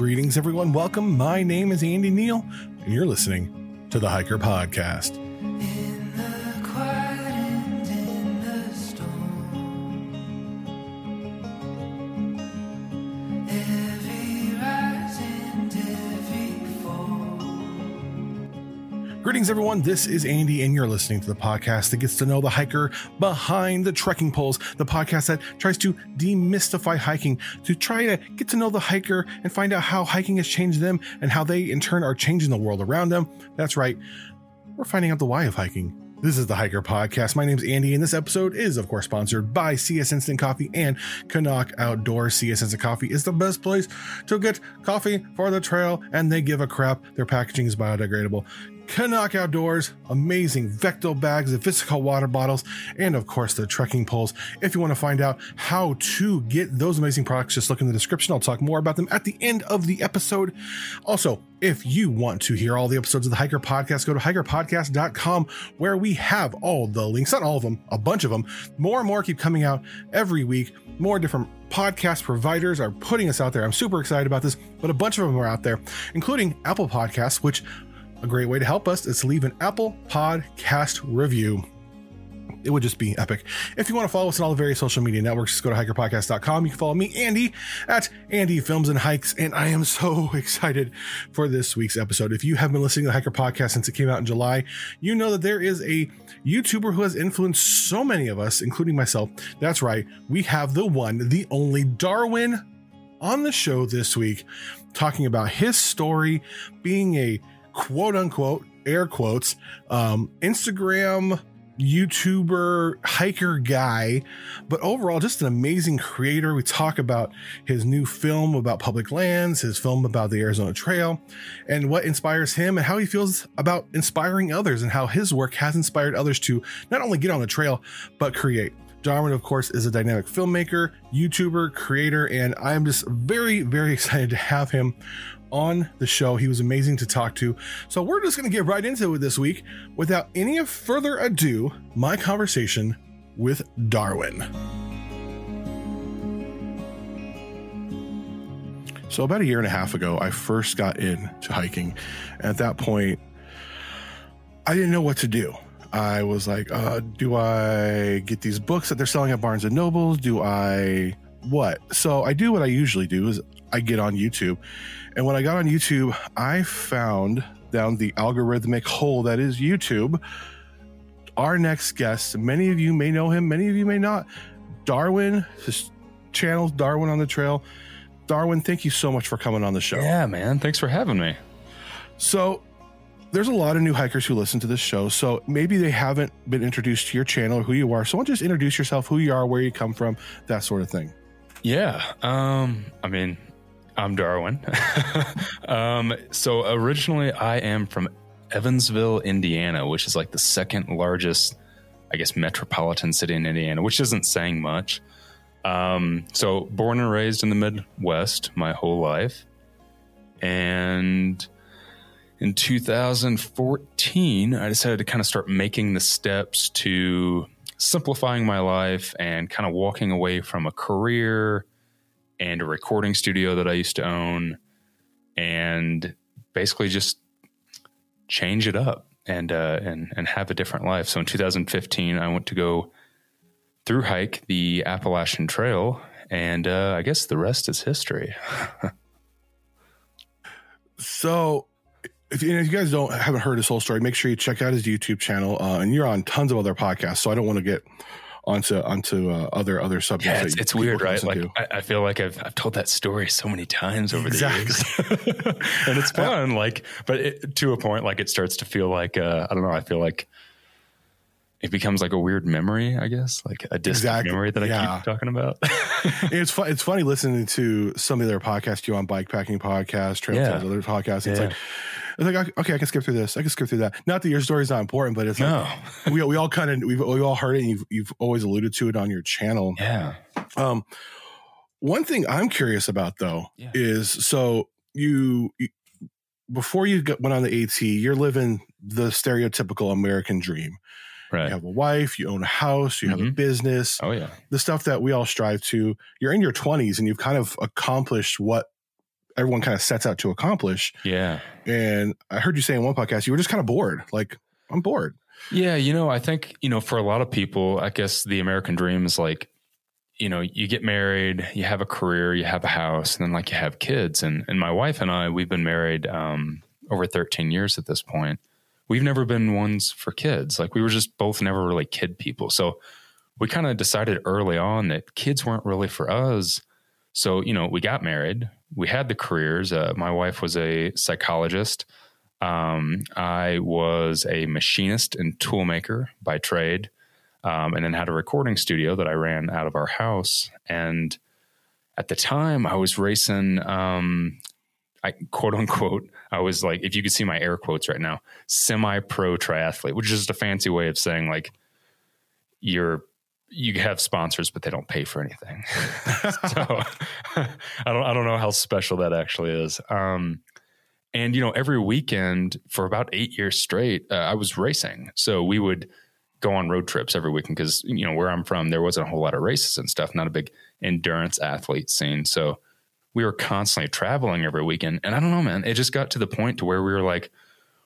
Greetings, everyone. Welcome. My name is Andy Neal, and you're listening to the Hiker Podcast. Greetings, everyone. This is Andy, and you're listening to the podcast that gets to know the hiker behind the trekking poles, the podcast that tries to demystify hiking, to try to get to know the hiker and find out how hiking has changed them and how they, in turn, are changing the world around them. That's right. We're finding out the why of hiking. This is the Hiker Podcast. My name's Andy, and this episode is, of course, sponsored by CS Instant Coffee and CNOC Outdoors. CS Instant Coffee is the best place to get coffee for the trail, and they give a crap. Their packaging is biodegradable. CNOC Outdoors, amazing Vecto bags, the Vesica water bottles, and of course the trekking poles. If you want to find out how to get those amazing products, just look in the description. I'll talk more about them at the end of the episode. Also, if you want to hear all the episodes of the Hiker Podcast, go to hikerpodcast.com where we have all the links, not all of them, a bunch of them. More and more keep coming out every week. More different podcast providers are putting us out there. I'm super excited about this, but a bunch of them are out there, including Apple Podcasts, which a great way to help us is to leave an Apple Podcast review. It would just be epic. If you want to follow us on all the various social media networks, just go to hikerpodcast.com. You can follow me, Andy, at Andy Films and Hikes. And I am so excited for this week's episode. If you have been listening to the Hiker Podcast since it came out in July, you know that there is a YouTuber who has influenced so many of us, including myself. That's right. We have the one, the only Darwin on the show this week, talking about his story being a quote unquote air quotes um, Instagram YouTuber hiker guy, but overall just an amazing creator. We talk about his new film about public lands, his film about the Arizona Trail, and what inspires him and how he feels about inspiring others and how his work has inspired others to not only get on the trail, but create. Darwin, of course, is a dynamic filmmaker, YouTuber, creator, and I am just very, very excited to have him on the show. He was amazing to talk to. So we're just going to get right into it this week without any further ado. My conversation with Darwin. So about a year and a half ago, I first got into hiking. At that point, I didn't know what to do. I was like, uh, do I get these books that they're selling at Barnes and Nobles? Do I what? So I do what I usually do is I get on YouTube. And when I got on YouTube, I found down the algorithmic hole that is YouTube our next guest. Many of you may know him, many of you may not. Darwin, his channel, Darwin on the Trail. Darwin, thank you so much for coming on the show. Yeah, man. Thanks for having me. So, there's a lot of new hikers who listen to this show. So, maybe they haven't been introduced to your channel or who you are. So, why don't just introduce yourself, who you are, where you come from, that sort of thing. Yeah. Um, I mean, I'm Darwin. um, so originally I am from Evansville, Indiana, which is like the second largest, I guess, metropolitan city in Indiana, which isn't saying much. Um, so born and raised in the Midwest my whole life. And in 2014, I decided to kind of start making the steps to simplifying my life and kind of walking away from a career and a recording studio that I used to own and basically just change it up and uh, and and have a different life. So in 2015, I went to go through hike the Appalachian Trail, and uh, I guess the rest is history. so if you, if you, guys don't haven't heard his whole story, make sure you check out his YouTube channel. Uh, and you're on tons of other podcasts, so I don't want to get onto onto uh, other other subjects. Yeah, it's, it's weird, right? Like I, I, feel like I've I've told that story so many times over exactly. the years, and it's fun. Like, but it, to a point, like it starts to feel like uh, I don't know. I feel like it becomes like a weird memory, I guess, like a distant Exactly. memory that I Yeah. keep talking about. it's fun. It's funny listening to some of their podcasts. You on bikepacking podcast, trail Yeah. tales, other podcasts. It's Yeah. like it's like okay, I can skip through this. I can skip through that. Not that your story's not important, but it's like we we all kind of we've we all heard it. and You've you've always alluded to it on your channel. Yeah. Um, one thing I'm curious about though Yeah. is so you, you before you got, went on the AT, you're living the stereotypical American dream. Right. You have a wife, you own a house, you have a Mhm. business, Oh yeah. the stuff that we all strive to. You're in your 20s and you've kind of accomplished what everyone kind of sets out to accomplish. Yeah. And I heard you say in one podcast you were just kind of bored. Like, I'm bored. Yeah, you know, I think, you know, for a lot of people, I guess the American dream is like, you know, you get married, you have a career, you have a house, and then like you have kids. And and my wife and I, we've been married um over 13 years at this point. We've never been ones for kids. Like we were just both never really kid people. So we kind of decided early on that kids weren't really for us. So, you know, we got married. We had the careers. Uh, my wife was a psychologist. Um, I was a machinist and toolmaker by trade, um, and then had a recording studio that I ran out of our house. And at the time, I was racing, um, I quote unquote, I was like, if you could see my air quotes right now, semi pro triathlete, which is just a fancy way of saying like you're you have sponsors, but they don't pay for anything. so I don't I don't know how special that actually is. Um, and you know, every weekend for about eight years straight, uh, I was racing. So we would go on road trips every weekend because you know where I'm from, there wasn't a whole lot of races and stuff. Not a big endurance athlete scene. So we were constantly traveling every weekend. And I don't know, man, it just got to the point to where we were like,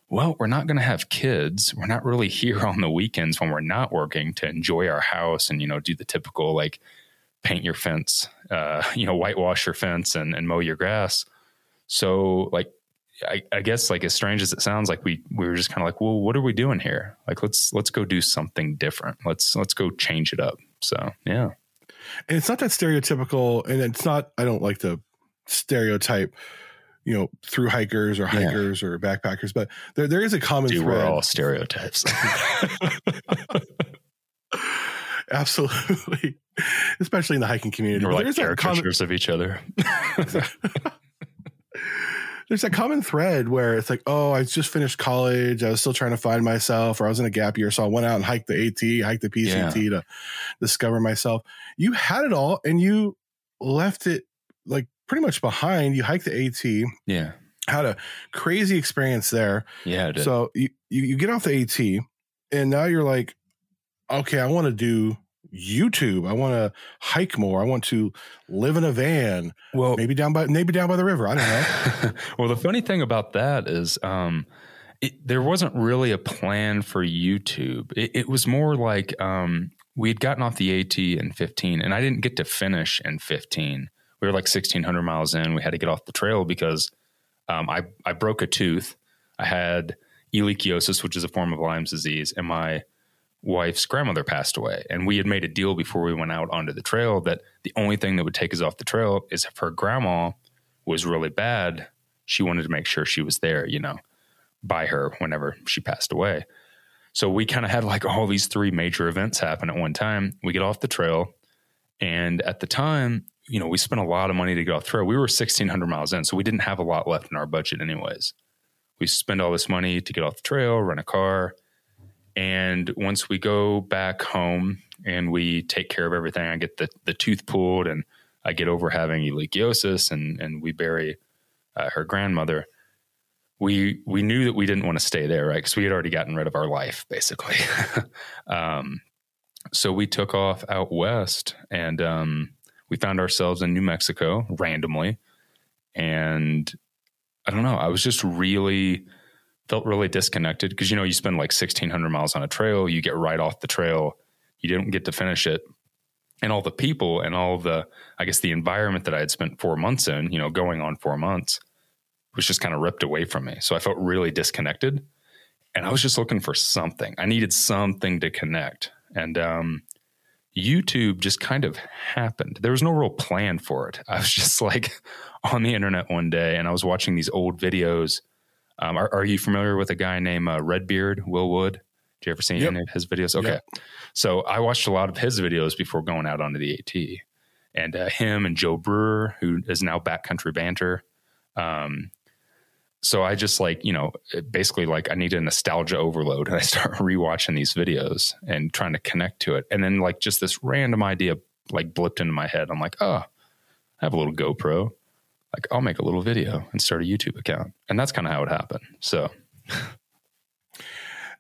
well, we're not going to have kids. We're not really here on the weekends when we're not working to enjoy our house and, you know, do the typical like paint your fence, uh, you know, whitewash your fence and, and mow your grass. So like, I, I guess like as strange as it sounds, like we we were just kind of like, well, what are we doing here? Like let's let's go do something different. Let's let's go change it up. So yeah, And it's not that stereotypical. And it's not, I don't like the stereotype, you know, through hikers or Yeah. hikers or backpackers, but there, there is a common dude, thread. we're all stereotypes. Absolutely. Especially in the hiking community. we're But like there's that common, caricatures of each other. there's that common thread where it's like, oh, I just finished college. I was still trying to find myself, or I was in a gap year. So I went out and hiked the AT, hiked the PCT to discover myself. You had it all and you left it like pretty much behind. You hiked the AT, yeah, had a crazy experience there. yeah. So you, you, you get off the AT and now you're like, okay, I want to do YouTube. I want to hike more. I want to live in a van, well, maybe down by maybe down by the river. I don't know. well, the funny thing about that is, um, it, there wasn't really a plan for YouTube. It, it was more like um, we had gotten off the AT in 15, and I didn't get to finish in 15. We were like 1,600 miles in. We had to get off the trail because um, I I broke a tooth. I had ehrlichiosis, which is a form of Lyme's disease, and my wife's grandmother passed away. And we had made a deal before we went out onto the trail that the only thing that would take us off the trail is if her grandma was really bad, she wanted to make sure she was there, you know, by her whenever she passed away. So we kind of had like all these three major events happen at one time. We get off the trail. And at the time, you know, we spent a lot of money to get off the trail. We were 1,600 miles in, so we didn't have a lot left in our budget, anyways. We spend all this money to get off the trail, rent a car. And once we go back home and we take care of everything, I get the, the tooth pulled and I get over having ehrlichiosis and, and we bury uh, her grandmother. We, we knew that we didn't want to stay there, right? Because we had already gotten rid of our life, basically. um, so we took off out west and um, we found ourselves in New Mexico randomly. And I don't know, I was just really felt really disconnected. Because you know you spend like 1600 miles on a trail you get right off the trail you didn't get to finish it. And all the people and all the i guess the environment that i had spent four months in you know going on four months was just kind of ripped away from me. So i felt really disconnected. And i was just looking for something. I needed something to connect. And um youtube just kind of happened there was no real plan for it i was just like on the internet one day and i was watching these old videos um, are, are you familiar with a guy named uh, Redbeard, Will Wood? Do you ever see Yep. any of his videos? Okay. Yep. So I watched a lot of his videos before going out onto the AT. And uh, him and Joe Brewer, who is now Backcountry Banter. Um, so I just like, you know, eh, basically like I need a nostalgia overload and I start rewatching these videos and trying to connect to it. And then like just this random idea like blipped into my head. I'm like, oh, I have a little GoPro. Like I'll make a little video and start a YouTube account. And that's kind of how it happened. So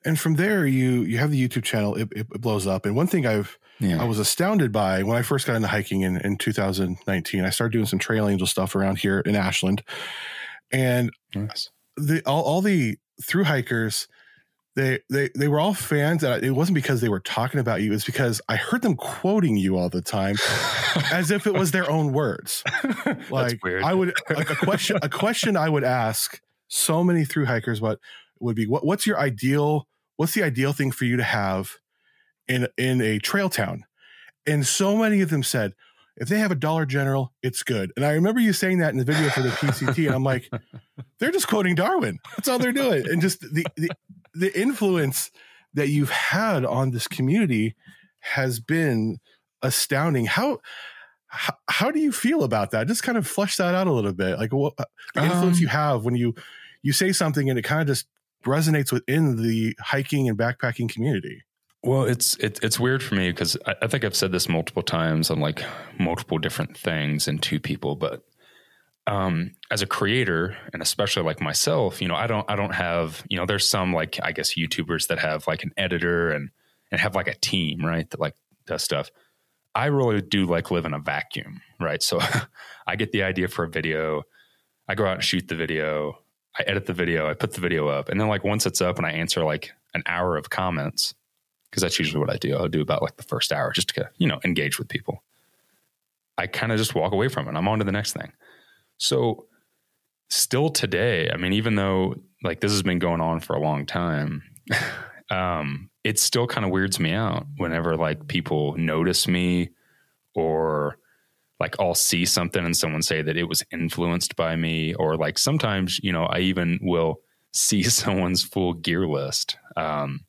And from there, you you have the YouTube channel. It, it blows up. And one thing I've yeah. I was astounded by when I first got into hiking in, in 2019. I started doing some Trail Angel stuff around here in Ashland, and Yes. the all, all the through hikers they they they were all fans and it wasn't because they were talking about you it's because i heard them quoting you all the time as if it was their own words like weird. i would like a question a question i would ask so many through hikers what would be what, what's your ideal what's the ideal thing for you to have in in a trail town and so many of them said if they have a dollar general it's good and i remember you saying that in the video for the pct and i'm like they're just quoting Darwin. That's all they're doing. And just the, the the influence that you've had on this community has been astounding. How how, how do you feel about that? Just kind of flesh that out a little bit. Like what the influence Um, you have when you you say something and it kind of just resonates within the hiking and backpacking community. Well, it's it, it's weird for me because I, I think I've said this multiple times on like multiple different things and two people, but um, as a creator and especially like myself, you know, I don't I don't have you know, there's some like I guess YouTubers that have like an editor and and have like a team, right, that like does stuff. I really do like live in a vacuum, right? So I get the idea for a video, I go out and shoot the video, I edit the video, I put the video up, and then like once it's up and I answer like an hour of comments because that's usually what I do. I'll do about like the first hour just to you know engage with people. I kind of just walk away from it. I'm on to the next thing. So still today, I mean, even though like this has been going on for a long time, um, it still kind of weirds me out whenever like people notice me or like I'll see something and someone say that it was influenced by me, or like sometimes, you know, I even will see someone's full gear list. Um,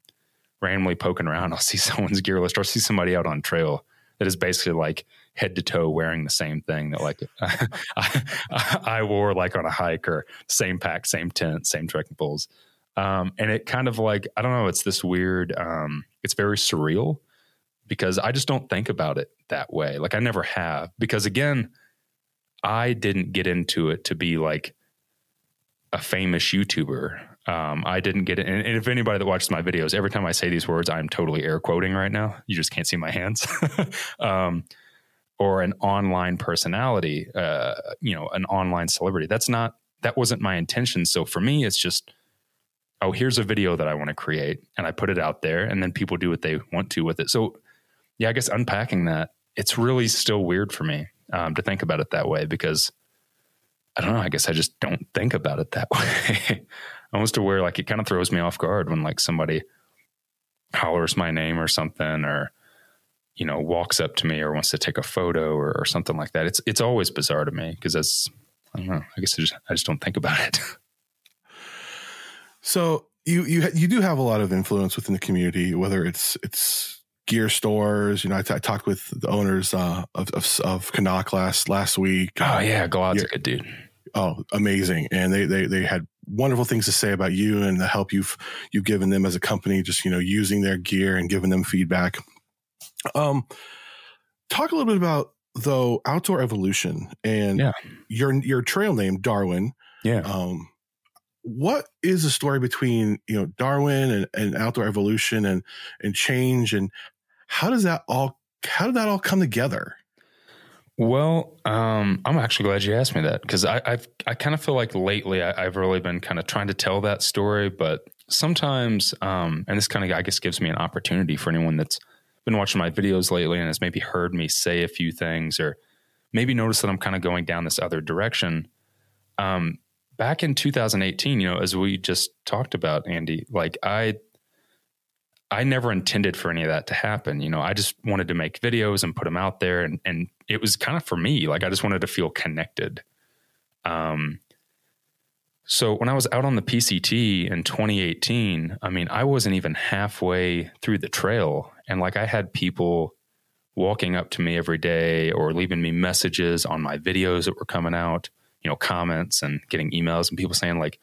randomly poking around, I'll see someone's gear list or see somebody out on trail that is basically like head to toe wearing the same thing that like I, I wore like on a hike or same pack, same tent, same trekking poles. Um, and it kind of like, I don't know, it's this weird, um, it's very surreal because I just don't think about it that way. Like I never have, because again, I didn't get into it to be like a famous YouTuber. Um, I didn't get it. And, and if anybody that watches my videos, every time I say these words, I'm totally air quoting right now. You just can't see my hands. um, or an online personality, uh, you know, an online celebrity. That's not, that wasn't my intention. So for me, it's just, oh, here's a video that I want to create and I put it out there and then people do what they want to with it. So yeah, I guess unpacking that, it's really still weird for me um, to think about it that way because I don't know. I guess I just don't think about it that way. Almost to where like it kind of throws me off guard when like somebody hollers my name or something or you know walks up to me or wants to take a photo or, or something like that. It's it's always bizarre to me because that's I don't know. I guess I just I just don't think about it. So you you you do have a lot of influence within the community, whether it's it's gear stores. You know, I, t- I talked with the owners uh, of of, of CNOC last last week. oh yeah, Glad's a good dude. Oh, amazing! And they they they had wonderful things to say about you and the help you've you've given them as a company. Just you know, using their gear and giving them feedback. Um, talk a little bit about though outdoor evolution and Yeah. your your trail name Darwin. Yeah. um, what is the story between you know Darwin and, and outdoor evolution and and change and how does that all how did that all come together? Well, um, I'm actually glad you asked me that because I've I kind of feel like lately I, I've really been kind of trying to tell that story, but sometimes, um, and this kind of I guess gives me an opportunity for anyone that's been watching my videos lately and has maybe heard me say a few things or maybe noticed that I'm kind of going down this other direction. Um, back in 2018, you know, as we just talked about, Andy, like I I never intended for any of that to happen. You know, I just wanted to make videos and put them out there, and and it was kind of for me. Like I just wanted to feel connected. Um, So when I was out on the PCT in 2018, I mean, I wasn't even halfway through the trail. And like I had people walking up to me every day or leaving me messages on my videos that were coming out, you know, comments and getting emails and people saying, like,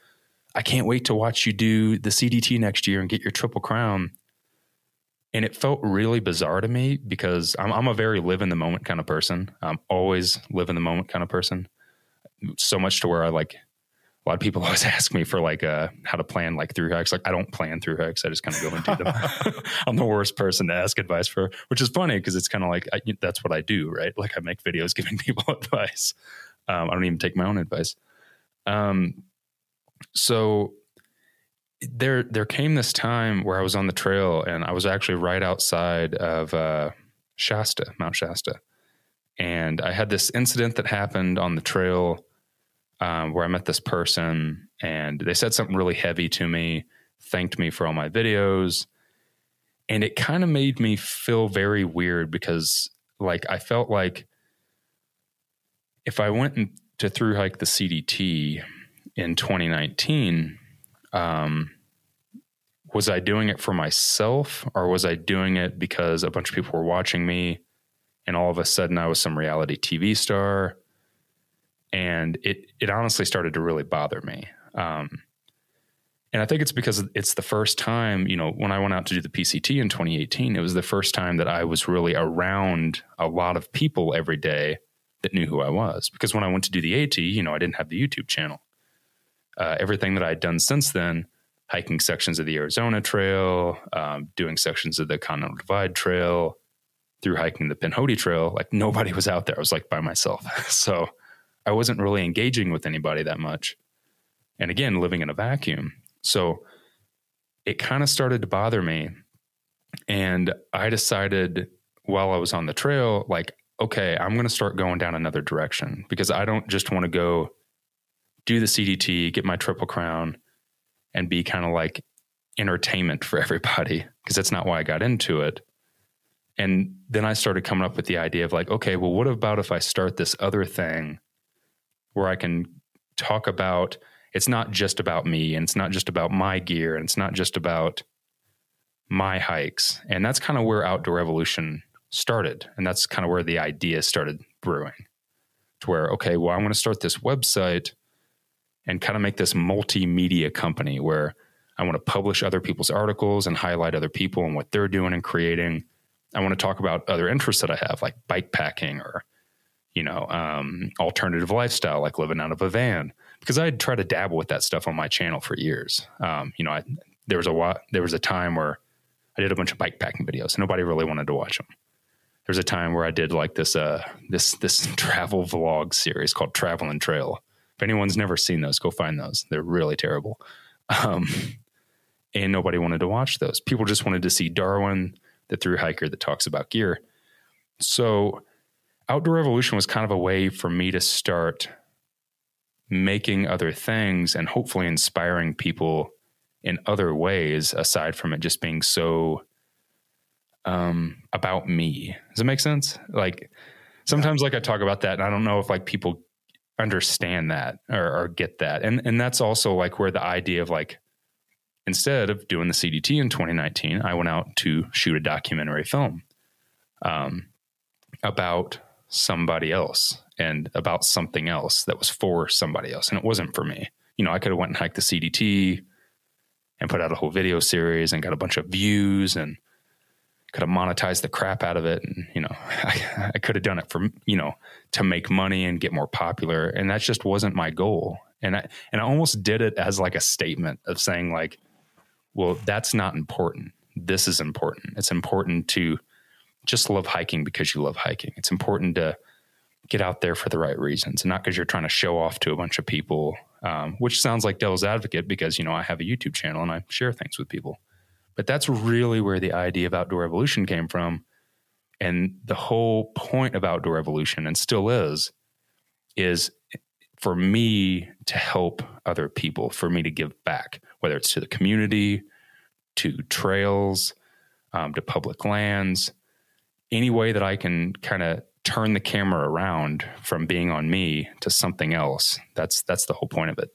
I can't wait to watch you do the CDT next year and get your triple crown. And it felt really bizarre to me because I'm, I'm a very live in the moment kind of person. I'm always live in the moment kind of person. So much to where I like a lot of people always ask me for like uh, how to plan like through hikes. Like I don't plan through hikes. I just kind of go and do them. I'm the worst person to ask advice for, which is funny because it's kind of like I, that's what I do, right? Like I make videos giving people advice. Um, I don't even take my own advice. Um, so there, there came this time where I was on the trail and I was actually right outside of uh, Shasta, Mount Shasta, and I had this incident that happened on the trail um, where I met this person and they said something really heavy to me, thanked me for all my videos. And it kind of made me feel very weird because, like, I felt like if I went to through hike the CDT in 2019, um, was I doing it for myself or was I doing it because a bunch of people were watching me and all of a sudden I was some reality TV star? and it it honestly started to really bother me. Um, and I think it's because it's the first time, you know, when I went out to do the PCT in 2018, it was the first time that I was really around a lot of people every day that knew who I was. Because when I went to do the AT, you know, I didn't have the YouTube channel. Uh, everything that I'd done since then, hiking sections of the Arizona Trail, um, doing sections of the Continental Divide Trail, through hiking the Pinhoti Trail, like nobody was out there. I was like by myself. so I wasn't really engaging with anybody that much. And again, living in a vacuum. So it kind of started to bother me. And I decided while I was on the trail, like, okay, I'm going to start going down another direction because I don't just want to go do the CDT, get my triple crown, and be kind of like entertainment for everybody because that's not why I got into it. And then I started coming up with the idea of like, okay, well, what about if I start this other thing where I can talk about it's not just about me and it's not just about my gear and it's not just about my hikes. And that's kind of where Outdoor Evolution started. And that's kind of where the idea started brewing to where, okay, well, I'm going to start this website and kind of make this multimedia company where I want to publish other people's articles and highlight other people and what they're doing and creating. I want to talk about other interests that I have, like bike packing or you know, um, alternative lifestyle, like living out of a van, because I'd try to dabble with that stuff on my channel for years. Um, you know, I, there was a there was a time where I did a bunch of bike packing videos. And nobody really wanted to watch them. There was a time where I did like this uh, this this travel vlog series called Travel and Trail. If anyone's never seen those, go find those. They're really terrible. Um, and nobody wanted to watch those. People just wanted to see Darwin, the through hiker that talks about gear. So Outdoor Evolution was kind of a way for me to start making other things and hopefully inspiring people in other ways aside from it just being so um, about me. Does it make sense? Like sometimes like I talk about that and I don't know if like people understand that or, or get that. And and that's also like where the idea of like instead of doing the CDT in 2019, I went out to shoot a documentary film um, about somebody else and about something else that was for somebody else. And it wasn't for me. You know, I could have went and hiked the CDT and put out a whole video series and got a bunch of views and could have monetized the crap out of it. And, you know, I, I could have done it for, you know, to make money and get more popular. And that just wasn't my goal. And I, and I almost did it as like a statement of saying like, well, that's not important. This is important. It's important to just love hiking because you love hiking. It's important to get out there for the right reasons and not because you're trying to show off to a bunch of people, um, which sounds like devil's advocate because, you know, I have a YouTube channel and I share things with people. But that's really where the idea of outdoor evolution came from. And the whole point of outdoor evolution, and still is, is for me to help other people, for me to give back, whether it's to the community, to trails, um, to public lands, any way that I can kind of turn the camera around from being on me to something else. That's that's the whole point of it.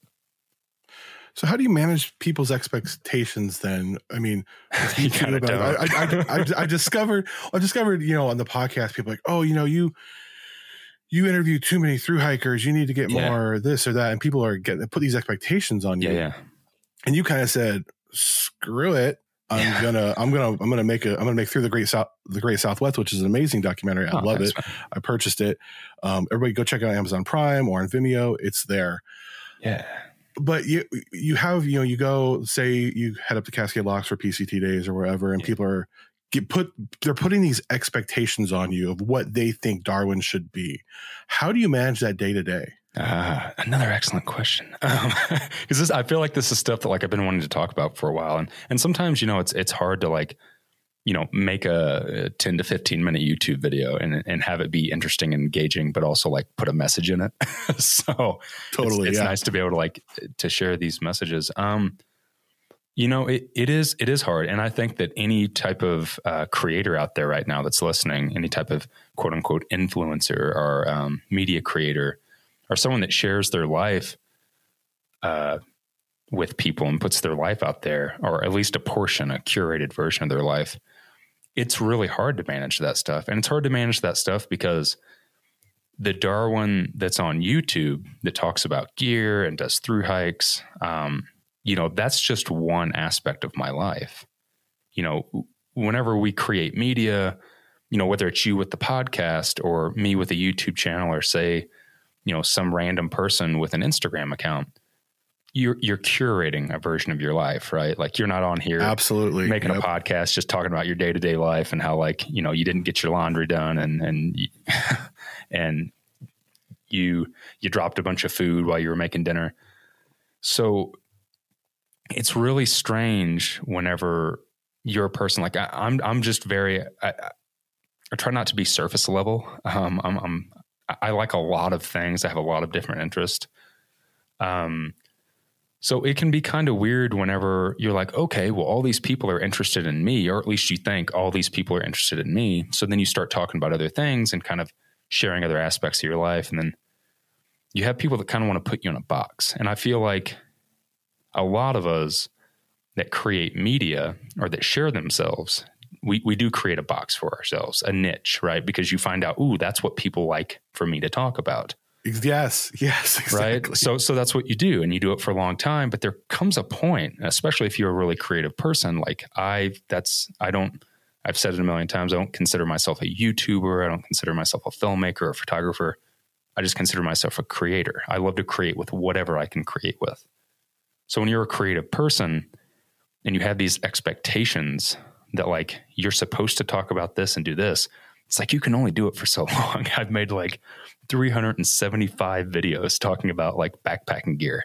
So how do you manage people's expectations then? I mean, You kinda don't. I, I, I, I discovered, I discovered, you know, on the podcast, people like, oh, you know, you, you interview too many through hikers. You need to get Yeah. more this or that. And people are getting, put these expectations on you. Yeah, yeah. And you kind of said, screw it. I'm Yeah. gonna, I'm gonna, I'm gonna make a, I'm gonna make through the great south, the great Southwest, which is an amazing documentary. I Oh, love it. man. I purchased it. Um, everybody go check out Amazon Prime or on Vimeo. It's there Yeah. But you you have you know you go say you head up to Cascade Locks for PCT days or wherever, and Yeah. people are get put they're putting these expectations on you of what they think Darwin should be. How do you manage that day to day? Uh, another excellent question. Because this, I feel like this is stuff that like I've been wanting to talk about for a while, and and sometimes you know it's it's hard to like you know make a, a ten to fifteen minute YouTube video and and have it be interesting and engaging, but also like put a message in it. so Totally, it's, it's yeah. nice to be able to like to share these messages. Um, you know, it, it is it is hard, and I think that any type of uh, creator out there right now that's listening, any type of quote unquote influencer or um, media creator, or someone that shares their life uh, with people and puts their life out there, or at least a portion, a curated version of their life, it's really hard to manage that stuff, and it's hard to manage that stuff because the Darwin that's on YouTube that talks about gear and does through hikes, um, you know, that's just one aspect of my life. You know, whenever we create media, you know, whether it's you with the podcast or me with a YouTube channel or say, you know, some random person with an Instagram account, you're you're curating a version of your life, right? Like you're not on here Absolutely, making Yep. a podcast just talking about your day to day life and how like you know you didn't get your laundry done and and and you you dropped a bunch of food while you were making dinner. So it's really strange whenever you're a person like I, I'm. I'm just very. I, I- I try not to be surface level. Um, I'm, I'm. I like a lot of things. I have a lot of different interests. Um, so it can be kind of weird whenever you're like, okay, well, all these people are interested in me, or at least you think all these people are interested in me. So then you start talking about other things and kind of sharing other aspects of your life. And then you have people that kind of want to put you in a box. And I feel like a lot of us that create media or that share themselves, we, we do create a box for ourselves, a niche, right? Because you find out, ooh, that's what people like for me to talk about Yes, yes, exactly. right so so that's what you do and you do it for a long time but there comes a point especially if you're a really creative person like i that's i don't i've said it a million times i don't consider myself a youtuber i don't consider myself a filmmaker or photographer. I just consider myself a creator. I love to create with whatever i can create with. So when you're a creative person and you have these expectations that like you're supposed to talk about this and do this it's like you can only do it for so long. I've made like 375 videos talking about like backpacking gear.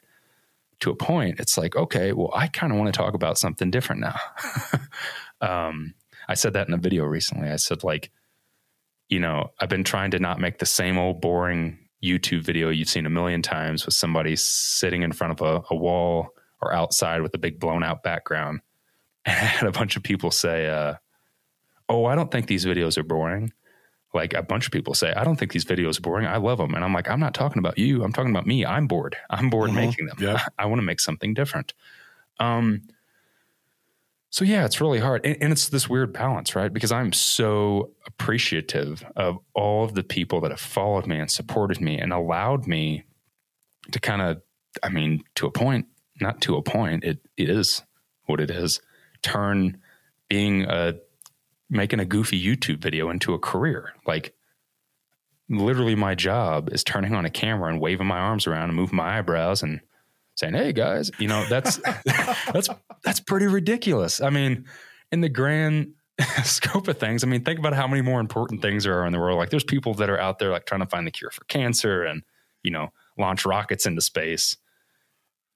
To a point it's like okay well i kind of want to talk about something different now. Um, i said that in a video recently. I said like you know i've been trying to not make the same old boring youtube video you've seen a million times with somebody sitting in front of a, a wall or outside with a big blown out background. And i had a bunch of people say uh, oh i don't think these videos are boring like a bunch of people say, I don't think these videos are boring. I love them. And I'm like, I'm not talking about you. I'm talking about me. I'm bored. I'm bored Mhm. making them. Yeah. I want to make something different. Um, so yeah, it's really hard. And, and it's this weird balance, right? Because I'm so appreciative of all of the people that have followed me and supported me and allowed me to kind of, I mean, to a point, not to a point, it, it is what it is, turn being a making a goofy YouTube video into a career. Like literally my job is turning on a camera and waving my arms around and moving my eyebrows and saying, "Hey guys," you know, that's that's that's pretty ridiculous. I mean, in the grand scope of things, I mean, think about how many more important things there are in the world. Like there's people that are out there like trying to find the cure for cancer and, you know, launch rockets into space.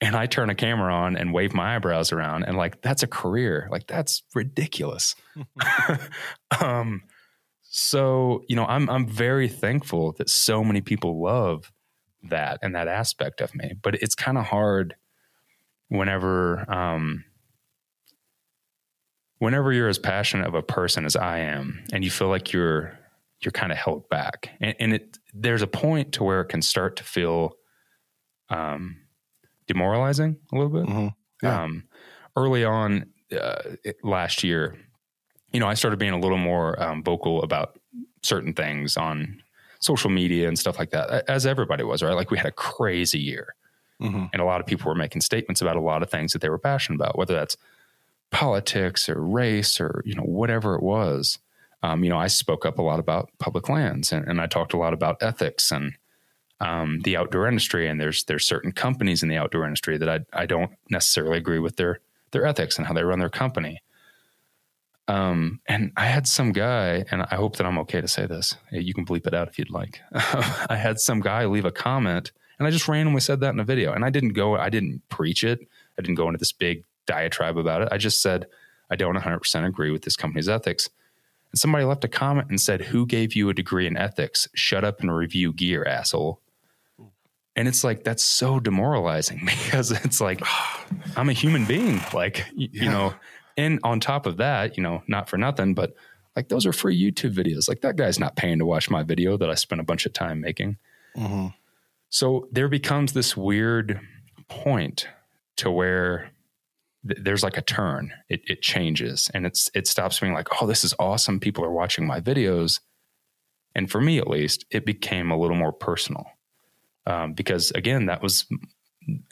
And I turn a camera on and wave my eyebrows around and like that's a career. Like that's ridiculous. um so, you know, I'm I'm very thankful that so many people love that and that aspect of me. But it's kind of hard whenever um whenever you're as passionate of a person as I am and you feel like you're you're kind of held back. And, and it there's a point to where it can start to feel um demoralizing a little bit. Mhm. Yeah. Um, early on uh, last year, you know, I started being a little more um, vocal about certain things on social media and stuff like that, as everybody was, right? Like we had a crazy year Mhm. and a lot of people were making statements about a lot of things that they were passionate about, whether that's politics or race or you know whatever it was. Um, you know, I spoke up a lot about public lands and, and I talked a lot about ethics and um, the outdoor industry. And there's there's certain companies in the outdoor industry that I I don't necessarily agree with their their ethics and how they run their company. Um, and I had some guy, and I hope that I'm okay to say this. You can bleep it out if you'd like. I had some guy leave a comment, and I just randomly said that in a video. And I didn't go, I didn't preach it. I didn't go into this big diatribe about it. I just said, I don't 100% agree with this company's ethics. And somebody left a comment and said, Who gave you a degree in ethics? Shut up and review gear, asshole. And it's like, that's so demoralizing because it's like, I'm a human being. Like, you Yeah. know, and on top of that, you know, not for nothing, but like those are free YouTube videos. Like that guy's not paying to watch my video that I spent a bunch of time making. Mhm. So there becomes this weird point to where th- there's like a turn. It, it changes and it's it stops being like, oh, this is awesome. People are watching my videos. And for me, at least, it became a little more personal um, because again, that was,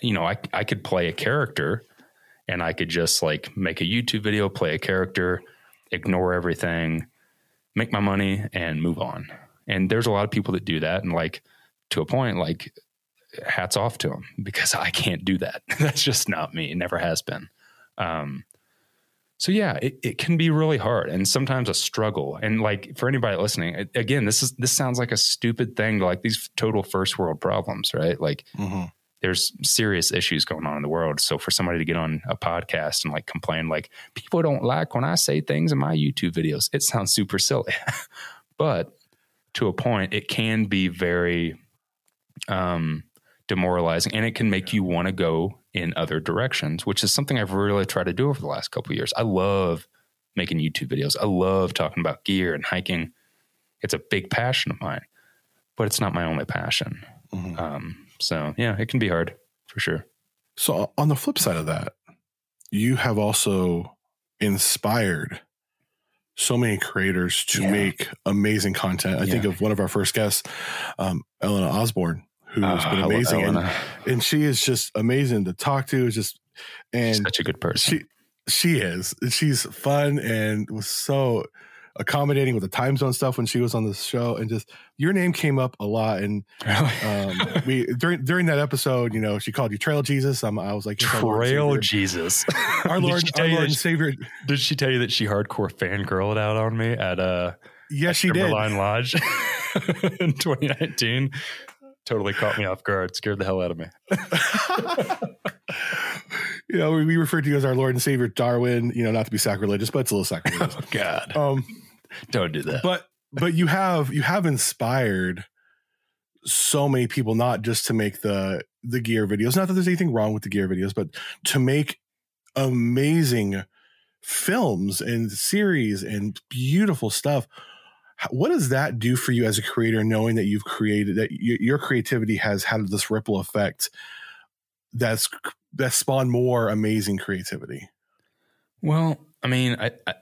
you know, I I could play a character and I could just like make a YouTube video, play a character, ignore everything, make my money, and move on. And there's a lot of people that do that, and like to a point, like hats off to them because I can't do that. That's just not me. It never has been. Um, so yeah, it, it can be really hard and sometimes a struggle. And like for anybody listening, again, this is this sounds like a stupid thing, like these total first world problems, right? Like Mhm. there's serious issues going on in the world. So for somebody to get on a podcast and like complain, like people don't like when I say things in my YouTube videos, it sounds super silly. but to a point, it can be very um, demoralizing and it can make you want to go in other directions, which is something I've really tried to do over the last couple of years. I love making YouTube videos. I love talking about gear and hiking. It's a big passion of mine, but it's not my only passion. Mhm. Um, so yeah, it can be hard for sure. So on the flip side of that, you have also inspired so many creators to Yeah. make amazing content. I think of one of our first guests, um, Elena Osborne, who has Ah, been amazing, and, Elena. and she is just amazing to talk to. It's just and She's such a good person. she she is she's fun and was so accommodating with the time zone stuff when she was on the show and just your name came up a lot and um we during during that episode you know she called you trail jesus um, i was like "Yes, our Lord Trail Jesus. our Did lord our lord and she- savior Did she tell you that she hardcore fangirled out on me at uh yes she did Timberline Lodge in 2019? Totally caught me off guard. Scared the hell out of me. you know we, we refer to you as our lord and savior darwin you know not to be sacrilegious but it's a little sacrilegious God, um don't do that. but but you have you have inspired so many people not just to make the the gear videos not that there's anything wrong with the gear videos but to make amazing films and series and beautiful stuff what does that do for you as a creator knowing that you've created that your creativity has had this ripple effect that's that spawned more amazing creativity? Well, I mean, I, I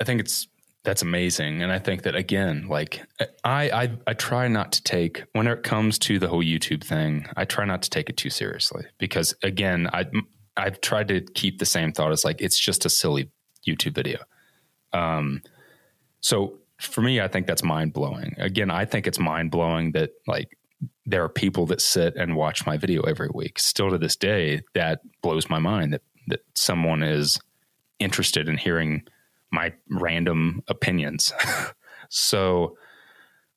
I think it's that's amazing, and I think that again, like I I I try not to take when it comes to the whole YouTube thing, I try not to take it too seriously. Because again, I I've tried to keep the same thought as like it's just a silly YouTube video. Um, so for me, I think that's mind blowing. Again, I think it's mind blowing that like there are people that sit and watch my video every week. Still to this day, that blows my mind that that someone is interested in hearing my random opinions. so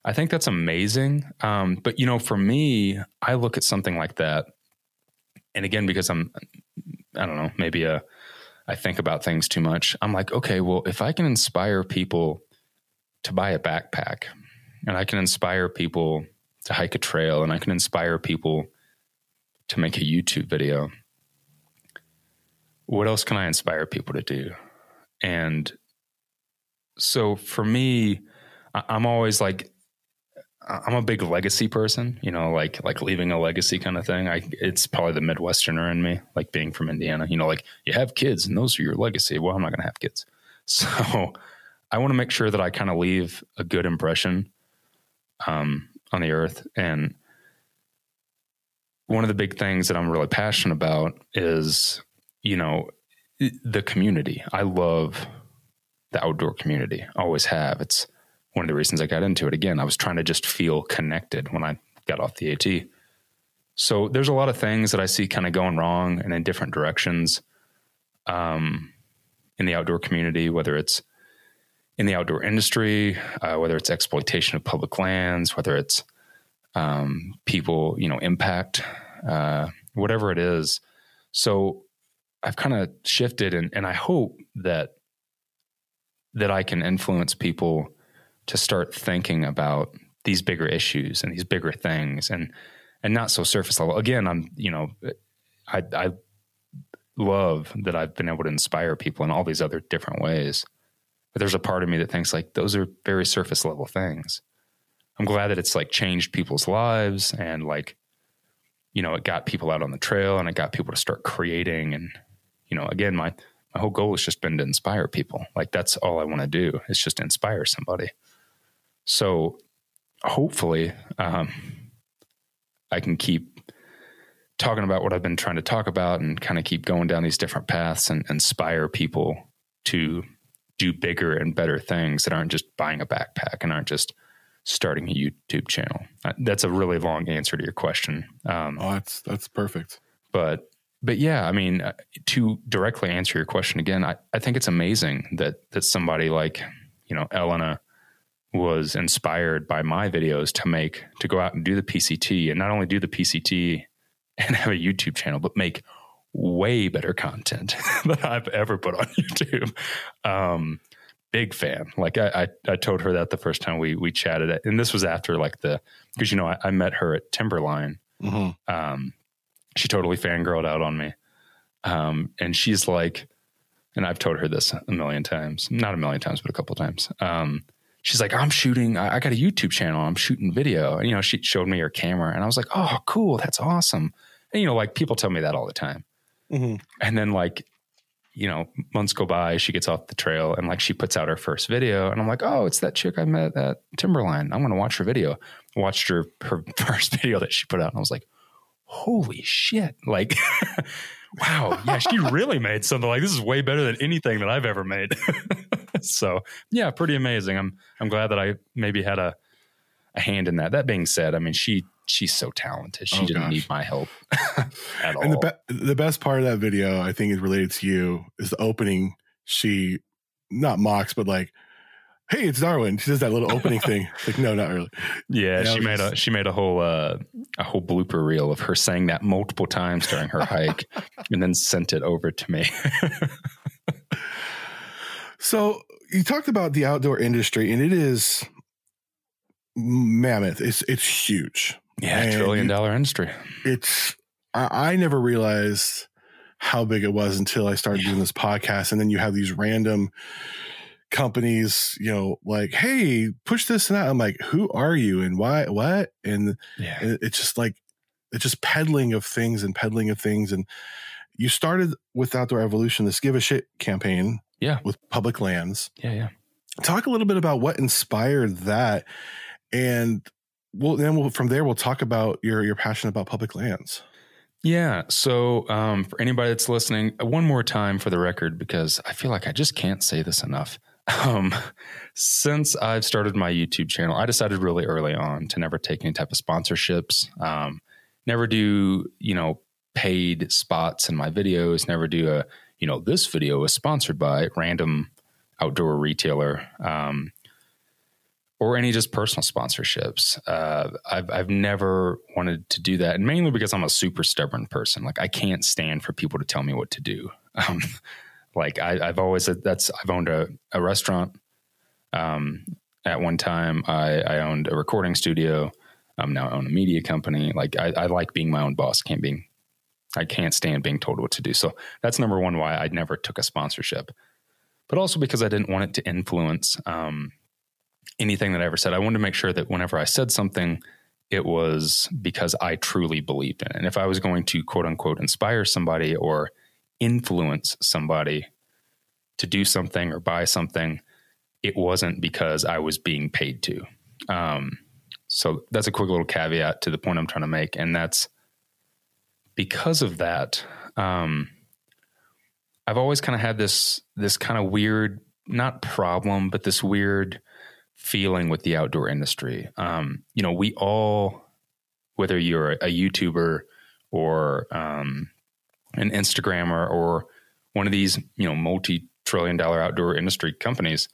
I think that's amazing. Um, but you know, for me, I look at something like that, and again, because I'm, I don't know, maybe a, I think about things too much. I'm like, okay, well, if I can inspire people to buy a backpack, and I can inspire people to hike a trail, and I can inspire people to make a YouTube video. What else can I inspire people to do? And so for me, I'm always like, I'm a big legacy person, you know, like like leaving a legacy kind of thing. I it's probably the Midwesterner in me, like being from Indiana. You know, like you have kids and those are your legacy. Well, I'm not going to have kids, so I want to make sure that I kind of leave a good impression um, on the earth. And one of the big things that I'm really passionate about is, you know, the community. I love the outdoor community. Always have. It's one of the reasons I got into it. Again, I was trying to just feel connected when I got off the AT. So there's a lot of things that I see kind of going wrong and in different directions um, in the outdoor community, whether it's in the outdoor industry, uh, whether it's exploitation of public lands, whether it's um, people, you know, impact, uh, whatever it is. So I've kind of shifted, and, and I hope that that I can influence people to start thinking about these bigger issues and these bigger things and and not so surface level again i'm you know i i love that i've been able to inspire people in all these other different ways but there's a part of me that thinks like those are very surface level things. I'm glad that it's like changed people's lives and like you know it got people out on the trail and it got people to start creating. And you know again my my whole goal has just been to inspire people. Like that's all i want to do is just inspire somebody. So hopefully, um, I can keep talking about what I've been trying to talk about and kind of keep going down these different paths and inspire people to do bigger and better things that aren't just buying a backpack and aren't just starting a YouTube channel. Uh, that's a really long answer to your question. Um, oh, that's that's perfect. But but yeah, I mean, uh, to directly answer your question again, I, I think it's amazing that that somebody like you know Elena was inspired by my videos to make to go out and do the PCT and not only do the PCT and have a YouTube channel, but make way better content than I've ever put on YouTube. Um, big fan. Like I, I, I, told her that the first time we we chatted, and this was after like the because you know I, I, met her at Timberline. Mm-hmm. Um, she totally fangirled out on me, um, and she's like, and I've told her this a million times, not a million times, but a couple times. Um, she's like, I'm shooting, I got a YouTube channel. I'm shooting video. And, you know, she showed me her camera and I was like, oh, cool. That's awesome. And, you know, like people tell me that all the time. Mm-hmm. And then like, you know, months go by, she gets off the trail and like she puts out her first video. And I'm like, oh, it's that chick I met at Timberline. I'm to watch her video. Watched her, her first video that she put out. And I was like, holy shit. Like, wow. Yeah, she really made something like this is way better than anything that I've ever made. so yeah, pretty amazing. I'm I'm glad that I maybe had a a hand in that. That being said, I mean she she's so talented. She oh, didn't gosh. need my help at all. And the be- the best part of that video, I think, is related to you is the opening. She not mocks, but like hey, it's Darwin. She does that little opening thing. Like, no, not really. Yeah, she made just... a she made a whole uh, a whole blooper reel of her saying that multiple times during her hike, and then sent it over to me. so you talked about the outdoor industry, and it is mammoth. It's it's huge. Yeah, and trillion dollar industry. It's I, I never realized how big it was until I started yeah. doing this podcast, and then you have these random companies, you know, like, hey, push this and that. I'm like, who are you and why, what? And, yeah. and it's just like, it's just peddling of things and peddling of things. And you started with Outdoor Evolution, this give a shit campaign. Yeah. With public lands. Yeah. Yeah. Talk a little bit about what inspired that. And well, then we'll, from there, we'll talk about your, your passion about public lands. Yeah. So, um, for anybody that's listening, one more time for the record, because I feel like I just can't say this enough. Um, since I've started my YouTube channel, I decided really early on to never take any type of sponsorships. Um, never do, you know, paid spots in my videos. Never do a, you know, this video is sponsored by random outdoor retailer. Um, or any just personal sponsorships. Uh, I've I've never wanted to do that, and mainly because I'm a super stubborn person. Like I can't stand for people to tell me what to do. Um, like I, have always that's I've owned a, a restaurant. Um, at one time, I, I owned a recording studio. I'm now own a media company. Like I, I like being my own boss. Can't being I can't stand being told what to do. So that's number one why I never took a sponsorship. But also because I didn't want it to influence um, anything that I ever said. I wanted to make sure that whenever I said something, it was because I truly believed in it. And if I was going to quote unquote inspire somebody or influence somebody to do something or buy something, it wasn't because I was being paid to. Um, so that's a quick little caveat to the point I'm trying to make. And that's because of that. Um, I've always kind of had this this kind of weird, not problem, but this weird feeling with the outdoor industry. Um, you know, we all, whether you're a, YouTuber or um, an Instagrammer or one of these, you know, multi-trillion dollar outdoor industry companies,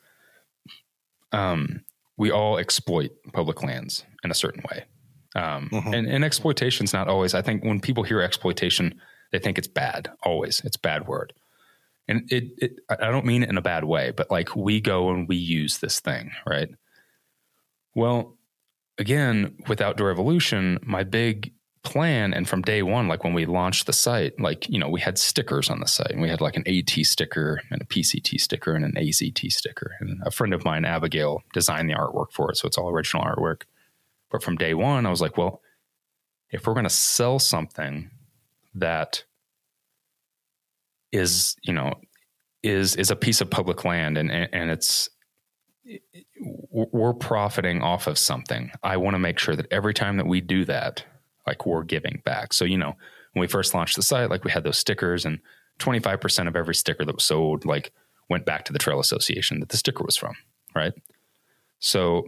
um, we all exploit public lands in a certain way. Um, mm-hmm. and, and exploitation is not always, I think when people hear exploitation, they think it's bad. Always. It's bad word. And it, it, I don't mean it in a bad way, but like we go and we use this thing, right? Well, again, with Outdoor Evolution, my big plan and from day one like when we launched the site like you know we had stickers on the site and we had like an at sticker and a pct sticker and an azt sticker and a friend of mine abigail designed the artwork for it so it's all original artwork but from day one i was like well if we're going to sell something that is you know is is a piece of public land and and it's we're profiting off of something i want to make sure that every time that we do that like we're giving back. So, you know, when we first launched the site, like we had those stickers and 25% of every sticker that was sold, like went back to the trail association that the sticker was from. Right. So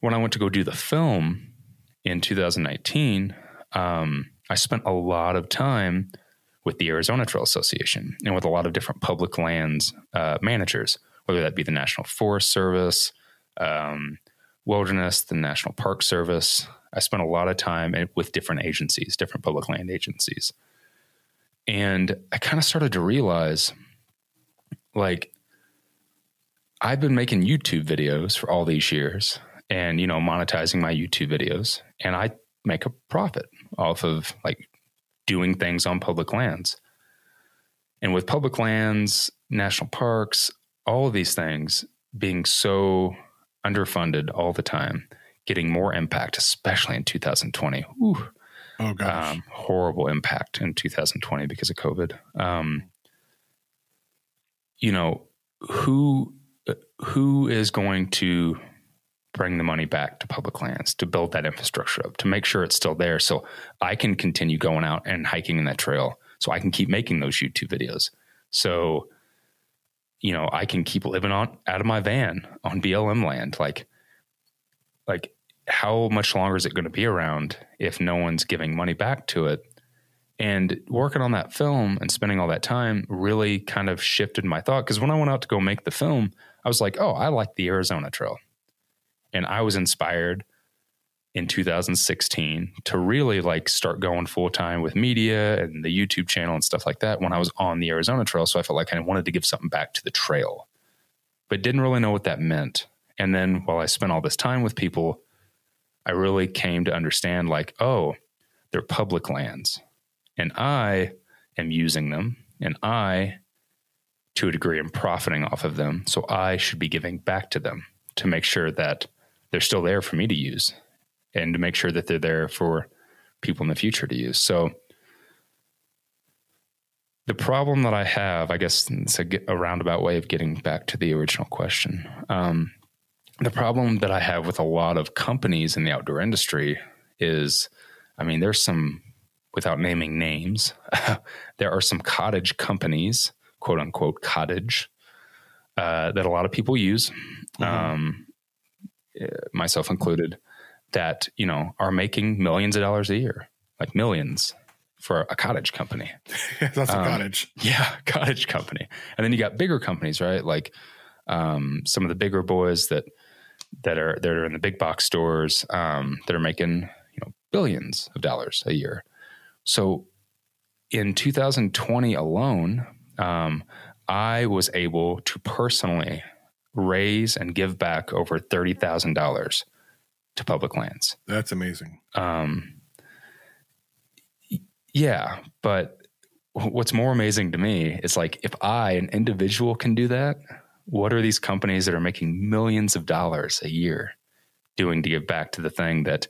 when I went to go do the film in 2019, um, I spent a lot of time with the Arizona Trail Association and with a lot of different public lands uh, managers, whether that be the National Forest Service, um, Wilderness, the National Park Service, I spent a lot of time with different agencies, different public land agencies. And I kind of started to realize like I've been making YouTube videos for all these years and you know monetizing my YouTube videos and I make a profit off of like doing things on public lands. And with public lands, national parks, all of these things being so underfunded all the time, getting more impact, especially in 2020. Ooh, oh gosh, um, horrible impact in 2020 because of COVID. Um, you know who who is going to bring the money back to public lands to build that infrastructure up to make sure it's still there so I can continue going out and hiking in that trail so I can keep making those YouTube videos. So you know, I can keep living on out of my van on BLM land like like how much longer is it going to be around if no one's giving money back to it? And working on that film and spending all that time really kind of shifted my thought. Because when I went out to go make the film, I was like, oh, I like the Arizona Trail. And I was inspired in 2016 to really like start going full time with media and the YouTube channel and stuff like that when I was on the Arizona Trail. So I felt like I wanted to give something back to the trail, but didn't really know what that meant. And then while I spent all this time with people, I really came to understand like, oh, they're public lands and I am using them and I, to a degree, am profiting off of them. So I should be giving back to them to make sure that they're still there for me to use and to make sure that they're there for people in the future to use. So the problem that I have, I guess it's a, a roundabout way of getting back to the original question. Um, the problem that I have with a lot of companies in the outdoor industry is, I mean, there's some, without naming names, there are some cottage companies, quote unquote, cottage, uh, that a lot of people use, mm-hmm. um, myself included, that, you know, are making millions of dollars a year, like millions for a cottage company. That's a um, cottage. Yeah, cottage company. And then you got bigger companies, right? Like um, some of the bigger boys that, that are that are in the big box stores um, that are making you know billions of dollars a year. So in 2020 alone, um, I was able to personally raise and give back over thirty thousand dollars to public lands. That's amazing. Um, yeah, but what's more amazing to me is like if I, an individual, can do that, what are these companies that are making millions of dollars a year doing to give back to the thing that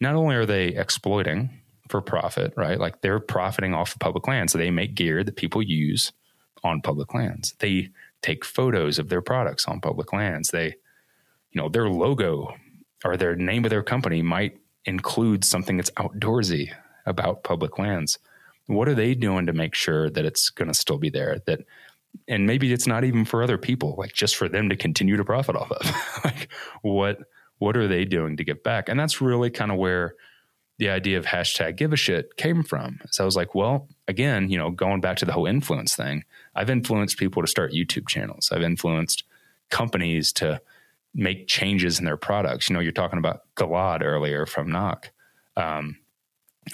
not only are they exploiting for profit, right? Like they're profiting off of public land. So they make gear that people use on public lands. They take photos of their products on public lands. They, you know, their logo or their name of their company might include something that's outdoorsy about public lands. What are they doing to make sure that it's going to still be there? That, and maybe it's not even for other people, like just for them to continue to profit off of. like what what are they doing to give back? And that's really kind of where the idea of hashtag give a shit came from. So I was like, well, again, you know, going back to the whole influence thing, I've influenced people to start YouTube channels. I've influenced companies to make changes in their products. You know, you're talking about Gilad earlier from CNOC. Um,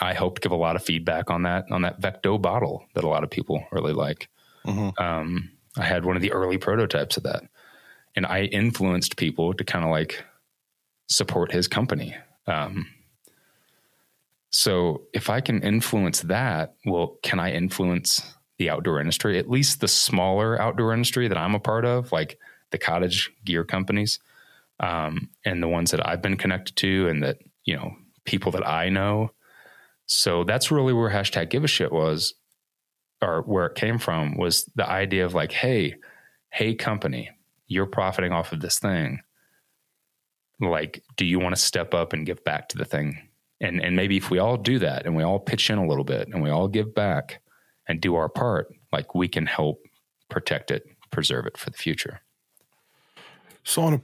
I hope to give a lot of feedback on that on that Vecto bottle that a lot of people really like. Mm-hmm. Um, I had one of the early prototypes of that, and I influenced people to kind of like support his company. Um, so if I can influence that, well, can I influence the outdoor industry? At least the smaller outdoor industry that I'm a part of, like the cottage gear companies, um, and the ones that I've been connected to, and that you know people that I know. So that's really where hashtag give a shit was, or where it came from was the idea of like, hey, hey, company, you're profiting off of this thing like do you want to step up and give back to the thing and and maybe if we all do that and we all pitch in a little bit and we all give back and do our part like we can help protect it preserve it for the future so on a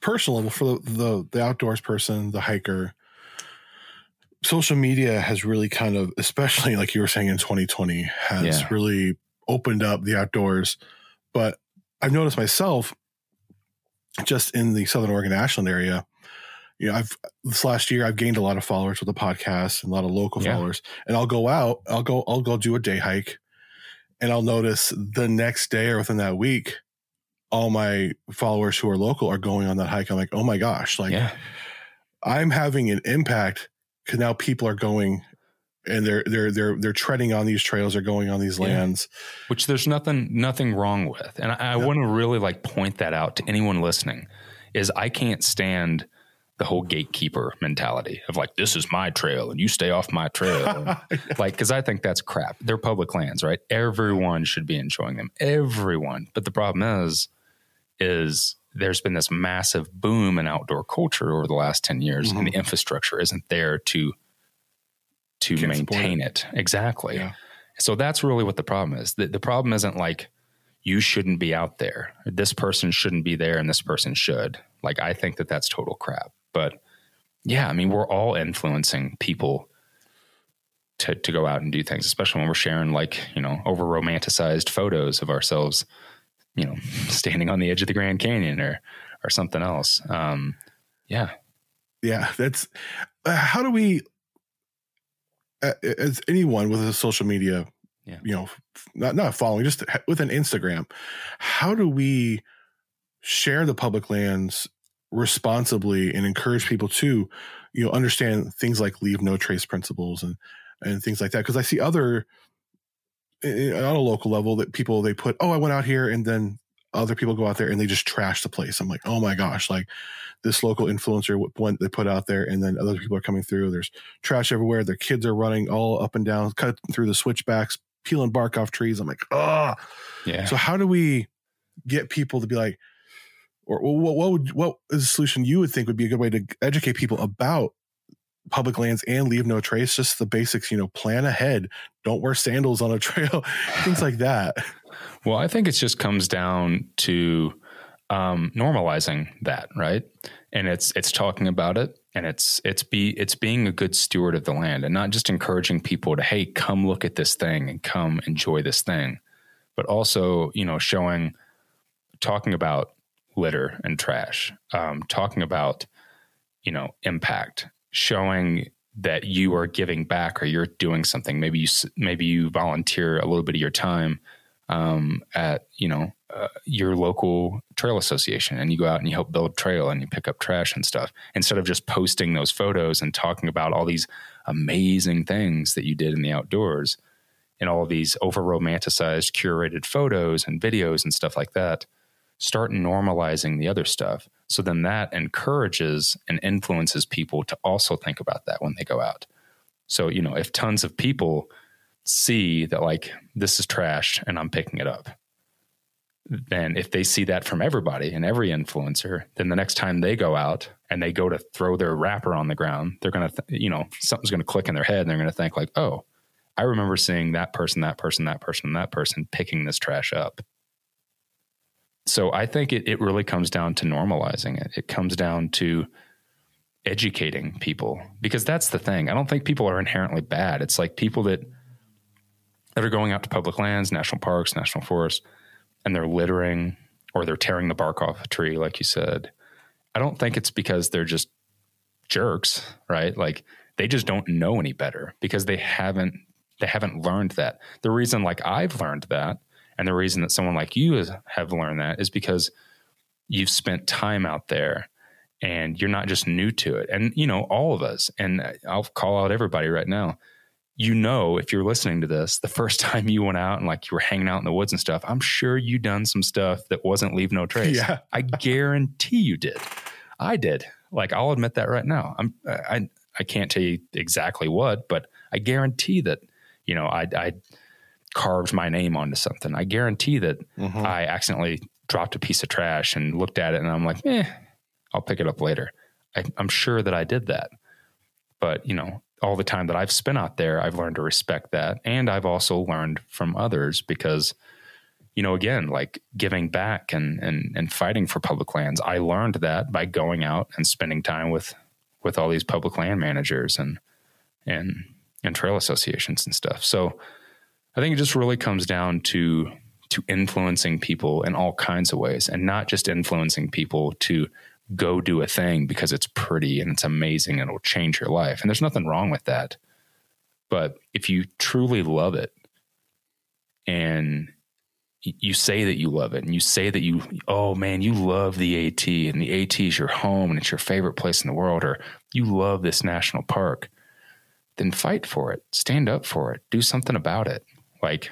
personal level for the the, the outdoors person the hiker social media has really kind of especially like you were saying in 2020 has yeah. really opened up the outdoors but i've noticed myself just in the Southern Oregon Ashland area, you know, I've this last year I've gained a lot of followers with the podcast and a lot of local yeah. followers. And I'll go out, I'll go, I'll go do a day hike, and I'll notice the next day or within that week, all my followers who are local are going on that hike. I'm like, oh my gosh, like yeah. I'm having an impact because now people are going and they're they're they're they're treading on these trails or going on these lands yeah. which there's nothing nothing wrong with and i, I want to really like point that out to anyone listening is i can't stand the whole gatekeeper mentality of like this is my trail and you stay off my trail like because i think that's crap they're public lands right everyone should be enjoying them everyone but the problem is is there's been this massive boom in outdoor culture over the last 10 years mm-hmm. and the infrastructure isn't there to to Can't maintain it. it. Exactly. Yeah. So that's really what the problem is. The, the problem isn't like you shouldn't be out there. This person shouldn't be there and this person should. Like, I think that that's total crap. But yeah, I mean, we're all influencing people to, to go out and do things, especially when we're sharing like, you know, over romanticized photos of ourselves, you know, standing on the edge of the Grand Canyon or, or something else. Um, yeah. Yeah. That's, uh, how do we as anyone with a social media, yeah. you know, not not following, just with an Instagram, how do we share the public lands responsibly and encourage people to, you know, understand things like leave no trace principles and and things like that? Because I see other eh, eh, on a local level that people they put, oh, I went out here and then other people go out there and they just trash the place. I'm like, oh my gosh, like this local influencer went they put out there, and then other people are coming through. There's trash everywhere. Their kids are running all up and down, cut through the switchbacks, peeling bark off trees. I'm like, oh, yeah. So how do we get people to be like, or what, what would what is a solution you would think would be a good way to educate people about public lands and leave no trace? Just the basics, you know, plan ahead. Don't wear sandals on a trail, things like that. Well, I think it just comes down to um, normalizing that, right? And it's it's talking about it, and it's it's be it's being a good steward of the land, and not just encouraging people to hey, come look at this thing and come enjoy this thing, but also you know showing, talking about litter and trash, um, talking about you know impact, showing that you are giving back or you're doing something. Maybe you maybe you volunteer a little bit of your time um, at you know uh, your local trail association and you go out and you help build trail and you pick up trash and stuff instead of just posting those photos and talking about all these amazing things that you did in the outdoors and all these over romanticized curated photos and videos and stuff like that start normalizing the other stuff. So then that encourages and influences people to also think about that when they go out. So, you know, if tons of people see that like this is trash and I'm picking it up, then if they see that from everybody and every influencer, then the next time they go out and they go to throw their wrapper on the ground, they're going to, th- you know, something's going to click in their head and they're going to think like, oh, I remember seeing that person, that person, that person, that person picking this trash up. So I think it, it really comes down to normalizing it. It comes down to educating people because that's the thing. I don't think people are inherently bad. It's like people that that are going out to public lands, national parks, national forests, and they're littering or they're tearing the bark off a tree, like you said. I don't think it's because they're just jerks, right? Like they just don't know any better because they haven't they haven't learned that. The reason like I've learned that and the reason that someone like you has, have learned that is because you've spent time out there and you're not just new to it. And, you know, all of us, and I'll call out everybody right now. You know, if you're listening to this, the first time you went out and like you were hanging out in the woods and stuff, I'm sure you done some stuff that wasn't leave no trace. Yeah. I guarantee you did. I did. Like I'll admit that right now. I'm I I can't tell you exactly what, but I guarantee that, you know, I I carved my name onto something. I guarantee that Mm-hmm. I accidentally dropped a piece of trash and looked at it and I'm like, eh, I'll pick it up later. I, I'm sure that I did that. But, you know, all the time that I've spent out there, I've learned to respect that. And I've also learned from others because, you know, again, like giving back and, and, and fighting for public lands, I learned that by going out and spending time with, with all these public land managers and, and, and trail associations and stuff. So I think it just really comes down to, to influencing people in all kinds of ways and not just influencing people to go do a thing because it's pretty and it's amazing and it'll change your life. And there's nothing wrong with that. But if you truly love it and you say that you love it and you say that you, oh man, you love the AT and the AT is your home and it's your favorite place in the world, or you love this national park, then fight for it, stand up for it, do something about it. Like,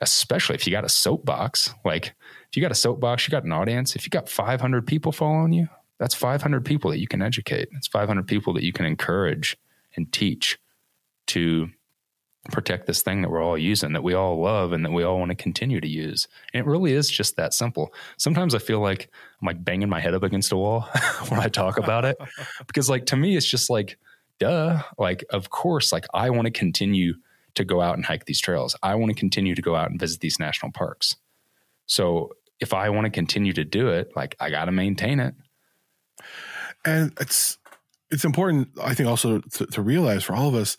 especially if you got a soapbox, like if you got a soapbox, you got an audience, if you got 500 people following you, that's 500 people that you can educate. it's 500 people that you can encourage and teach to protect this thing that we're all using, that we all love, and that we all want to continue to use. And it really is just that simple. Sometimes I feel like I'm like banging my head up against a wall when I talk about it, because like to me, it's just like, duh. Like, of course, like I want to continue to go out and hike these trails. I want to continue to go out and visit these national parks. So if I want to continue to do it, like I got to maintain it. and it's it's important i think also to, to realize for all of us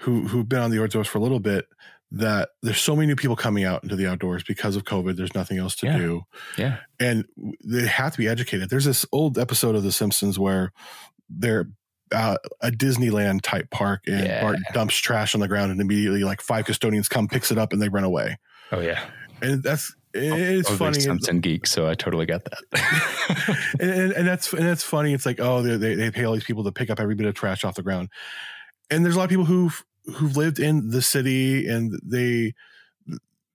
who who've been on the outdoors for a little bit that there's so many new people coming out into the outdoors because of covid there's nothing else to Yeah. do Yeah. and they have to be educated there's this old episode of the simpsons where they're uh, a disneyland type park and Yeah. bart dumps trash on the ground and immediately like five custodians come picks it up and they run away Oh yeah. and that's it's was a funny Simpson geek, so I totally got that. and, and, and that's and that's funny. It's like oh, they, they they pay all these people to pick up every bit of trash off the ground, and there's a lot of people who've who've lived in the city and they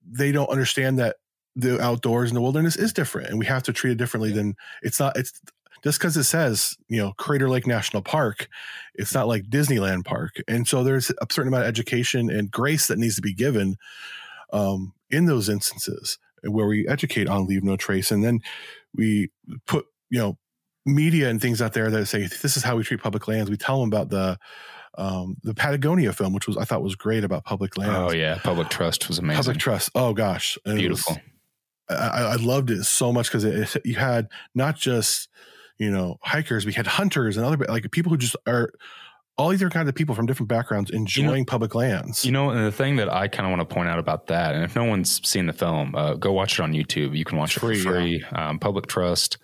they don't understand that the outdoors and the wilderness is different, and we have to treat it differently than it's not. It's just because it says you know Crater Lake National Park, it's not like Disneyland Park, and so there's a certain amount of education and grace that needs to be given um, in those instances where we educate on leave no trace, and then we put you know media and things out there that say this is how we treat public lands. We tell them about the um, the Patagonia film, which was I thought was great about public lands. oh yeah, public trust was amazing. Public trust. Oh gosh, And it was- Beautiful. I, I loved it so much because you had not just you know hikers, we had hunters and other like people who just are all these different kinds of people from different backgrounds enjoying public lands. You know, and the thing that I kind of want to point out about that, and if no one's seen the film, uh, go watch it on YouTube. You can watch it Free, for free. Um, Public Trust,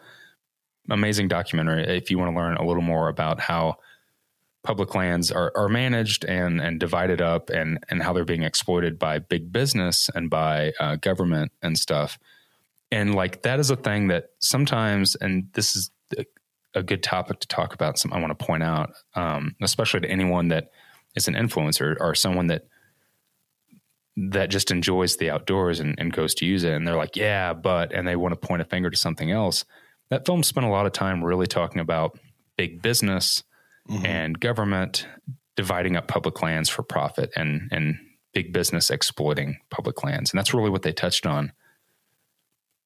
amazing documentary. If you want to learn a little more about how public lands are, are managed and and divided up, and and how they're being exploited by big business and by uh, government and stuff, and like that is a thing that sometimes, and this is a, a good topic to talk about. Some I want to point out, um, especially to anyone that is an influencer or someone that that just enjoys the outdoors and, and goes to use it. And they're like, yeah, but, and they want to point a finger to something else. That film spent a lot of time really talking about big business mm-hmm. and government dividing up public lands for profit and, and big business exploiting public lands. And that's really what they touched on.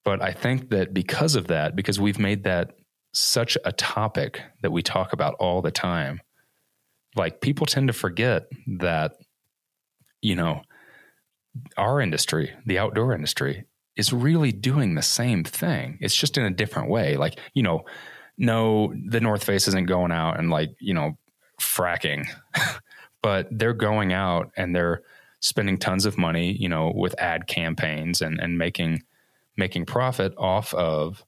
But I think that because of that, because we've made that such a topic that we talk about all the time, like people tend to forget that, you know, our industry, the outdoor industry, is really doing the same thing. It's just in a different way. Like, you know, no, the North Face isn't going out and like, you know, fracking, but they're going out and they're spending tons of money, you know, with ad campaigns and, and making making profit off of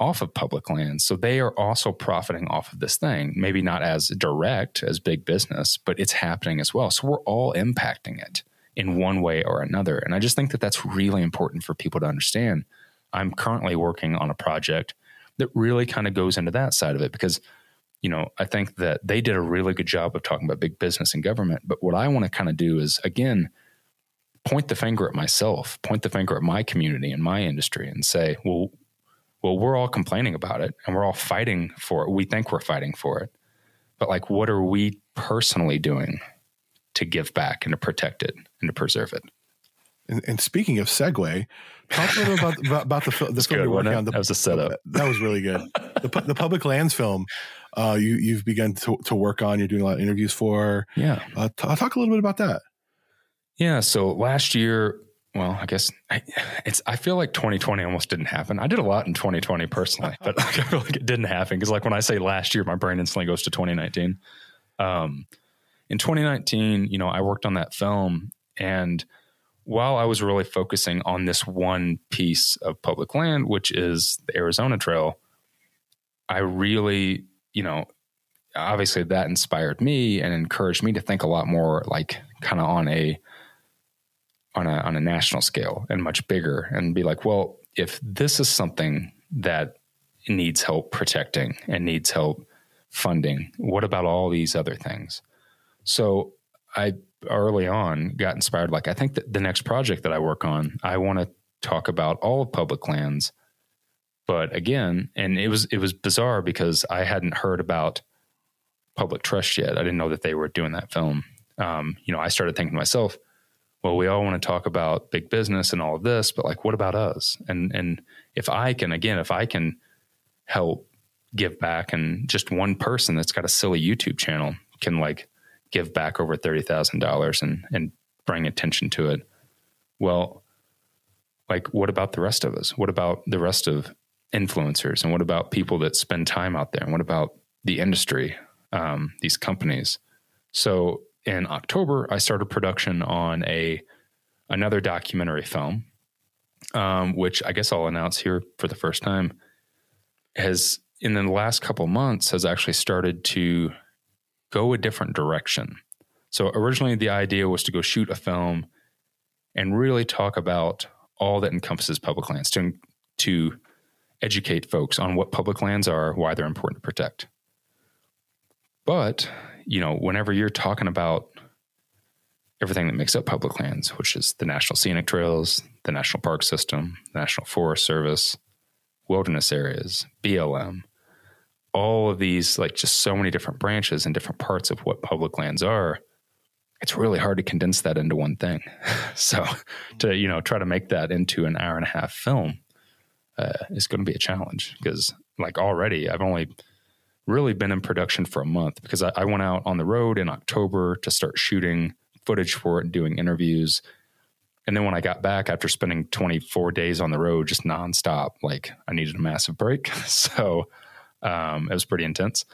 off of public lands. So they are also profiting off of this thing, maybe not as direct as big business, but it's happening as well. So we're all impacting it in one way or another. And I just think that that's really important for people to understand. I'm currently working on a project that really kind of goes into that side of it because, you know, I think that they did a really good job of talking about big business and government. But what I want to kind of do is, again, point the finger at myself, point the finger at my community and my industry and say, well, well, we're all complaining about it and we're all fighting for it. We think we're fighting for it. But like, what are we personally doing to give back and to protect it and to preserve it. And, and speaking of segue, talk a little about, about, about the, the film good, you're working on. The, that was a setup. That was really good. the, the public lands film uh, you, you've begun to, to work on, you're doing a lot of interviews for. Yeah. Uh, t- talk a little bit about that. Yeah. So last year, well, I guess I, it's, I feel like 2020 almost didn't happen. I did a lot in 2020 personally, but I feel like it didn't happen. Cause like when I say last year, my brain instantly goes to 2019. Um, in 2019, you know, I worked on that film and while I was really focusing on this one piece of public land, which is the Arizona Trail, I really, you know, obviously that inspired me and encouraged me to think a lot more like kind of on a on a on a national scale and much bigger and be like, well, if this is something that needs help protecting and needs help funding, what about all these other things? So I early on got inspired. Like, I think that the next project that I work on, I want to talk about all of public lands. But again, and it was it was bizarre because I hadn't heard about public trust yet. I didn't know that they were doing that film. Um, you know, I started thinking to myself, well, we all want to talk about big business and all of this, but like, what about us? And and if I can, again, if I can help give back, and just one person that's got a silly YouTube channel can like give back over thirty thousand dollars and and bring attention to it. Well, like what about the rest of us? What about the rest of influencers? And what about people that spend time out there? And what about the industry, um, these companies? So in October, I started production on a another documentary film, um, which I guess I'll announce here for the first time. Has in the last couple months has actually started to go a different direction. So originally, the idea was to go shoot a film and really talk about all that encompasses public lands to, to educate folks on what public lands are, why they're important to protect. But, you know, whenever you're talking about everything that makes up public lands, which is the National Scenic Trails, the National Park System, the National Forest Service, wilderness areas, BLM, all of these, like just so many different branches and different parts of what public lands are, it's really hard to condense that into one thing. so to, you know, try to make that into an hour and a half film uh, is going to be a challenge because like already I've only really been in production for a month because I, I went out on the road in October to start shooting footage for it and doing interviews. And then when I got back after spending 24 days on the road, just nonstop, like I needed a massive break. so um, it was pretty intense.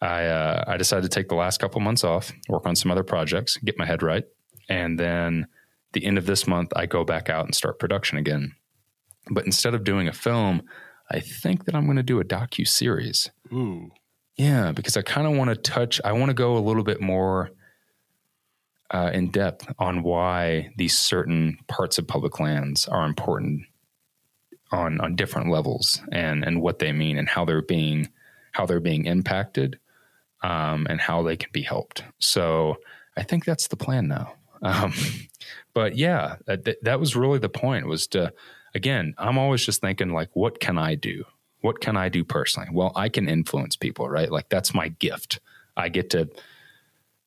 I uh, I decided to take the last couple months off, work on some other projects, get my head right, and then the end of this month I go back out and start production again. But instead of doing a film, I think that I'm going to do a docu series. Ooh, yeah, because I kind of want to touch. I want to go a little bit more uh, in depth on why these certain parts of public lands are important on on different levels and and what they mean and how they're being how they're being impacted um, and how they can be helped. So I think that's the plan now. Um, but yeah, that, that was really the point was to, again, I'm always just thinking like, what can I do? What can I do personally? Well, I can influence people, right? Like that's my gift. I get to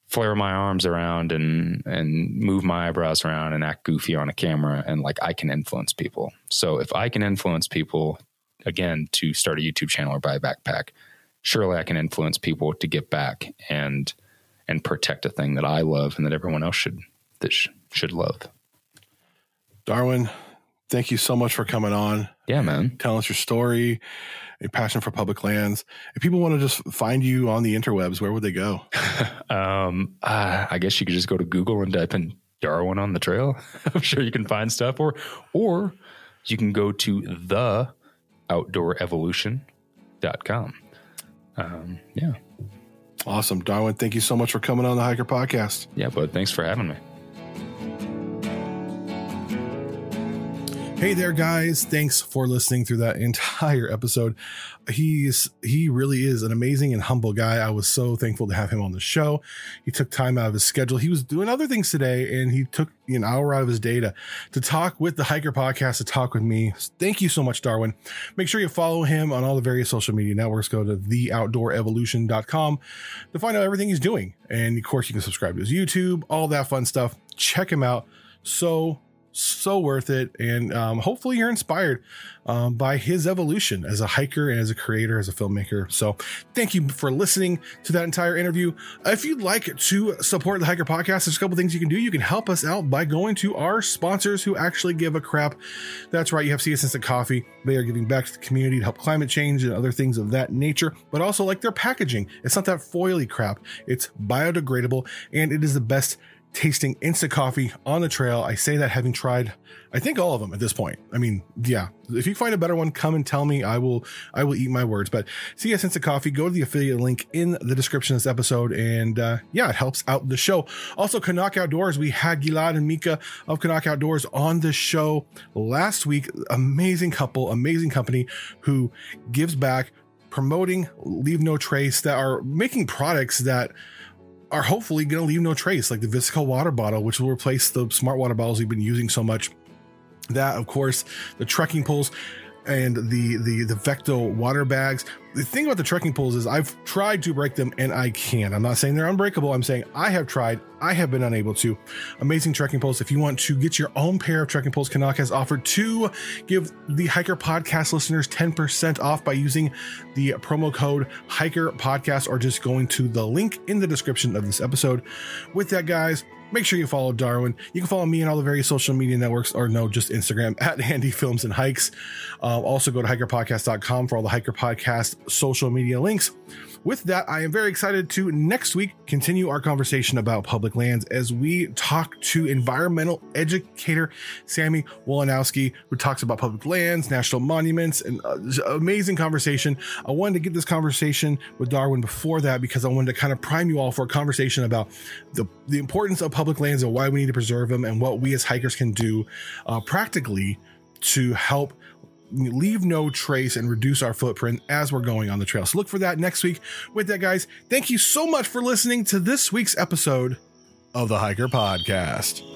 flare my arms around and and move my eyebrows around and act goofy on a camera and like I can influence people. So if I can influence people again to start a YouTube channel or buy a backpack, surely I can influence people to get back and and protect a thing that I love and that everyone else should that sh- should love. Darwin, thank you so much for coming on. Yeah, man. Tell us your story, your passion for public lands. If people want to just find you on the interwebs, where would they go? um, uh, I guess you could just go to Google and type in Darwin on the trail. I'm sure you can find stuff, or or you can go to the outdoorevolution.com. Um, yeah. Awesome. Darwin, thank you so much for coming on the Hiker Podcast. Yeah, bud. Thanks for having me. Hey there, guys. Thanks for listening through that entire episode. He's he really is an amazing and humble guy. I was so thankful to have him on the show. He took time out of his schedule. He was doing other things today, and he took an hour out of his day to, to talk with the Hiker Podcast, to talk with me. Thank you so much, Darwin. Make sure you follow him on all the various social media networks. Go to theoutdoorevolution.com to find out everything he's doing. And of course, you can subscribe to his YouTube, all that fun stuff. Check him out. So so worth it. And um, hopefully you're inspired um, by his evolution as a hiker and as a creator, as a filmmaker. So thank you for listening to that entire interview. If you'd like to support the Hiker Podcast, there's a couple things you can do. You can help us out by going to our sponsors who actually give a crap. That's right. You have CS Instant Coffee. They are giving back to the community to help climate change and other things of that nature, but also like their packaging. It's not that foily crap. It's biodegradable and it is the best tasting instant coffee on the trail. I say that having tried, I think all of them at this point. I mean, yeah, if you find a better one, come and tell me. I will, I will eat my words. But CS Instant Coffee, go to the affiliate link in the description of this episode, and uh, yeah, it helps out the show. Also, CNOC Outdoors, we had Gilad and Mika of CNOC Outdoors on the show last week. Amazing couple, amazing company who gives back, promoting Leave No Trace that are making products that are hopefully going to leave no trace, like the Vesica water bottle, which will replace the smart water bottles we've been using so much. That, of course, the trekking poles and the the the Vecto water bags. The thing about the trekking poles is I've tried to break them and I can't. I'm not saying they're unbreakable. I'm saying I have tried. I have been unable to. Amazing trekking poles. If you want to get your own pair of trekking poles, CNOC has offered to give the Hiker Podcast listeners 10% off by using the promo code Hiker Podcast or just going to the link in the description of this episode. With that, guys, make sure you follow Darwin. You can follow me on all the various social media networks, or no, just Instagram at Handy Films and Hikes. Uh, also, go to hikerpodcast.com for all the Hiker Podcast social media links. With that, I am very excited to next week continue our conversation about public lands as we talk to environmental educator Sammy Wolanowski, who talks about public lands, national monuments, and uh, amazing conversation. I wanted to get this conversation with Darwin before that because I wanted to kind of prime you all for a conversation about the, the importance of public lands and why we need to preserve them and what we as hikers can do uh, practically to help leave no trace and reduce our footprint as we're going on the trail. So look for that next week. With that, guys, thank you so much for listening to this week's episode of the Hiker Podcast.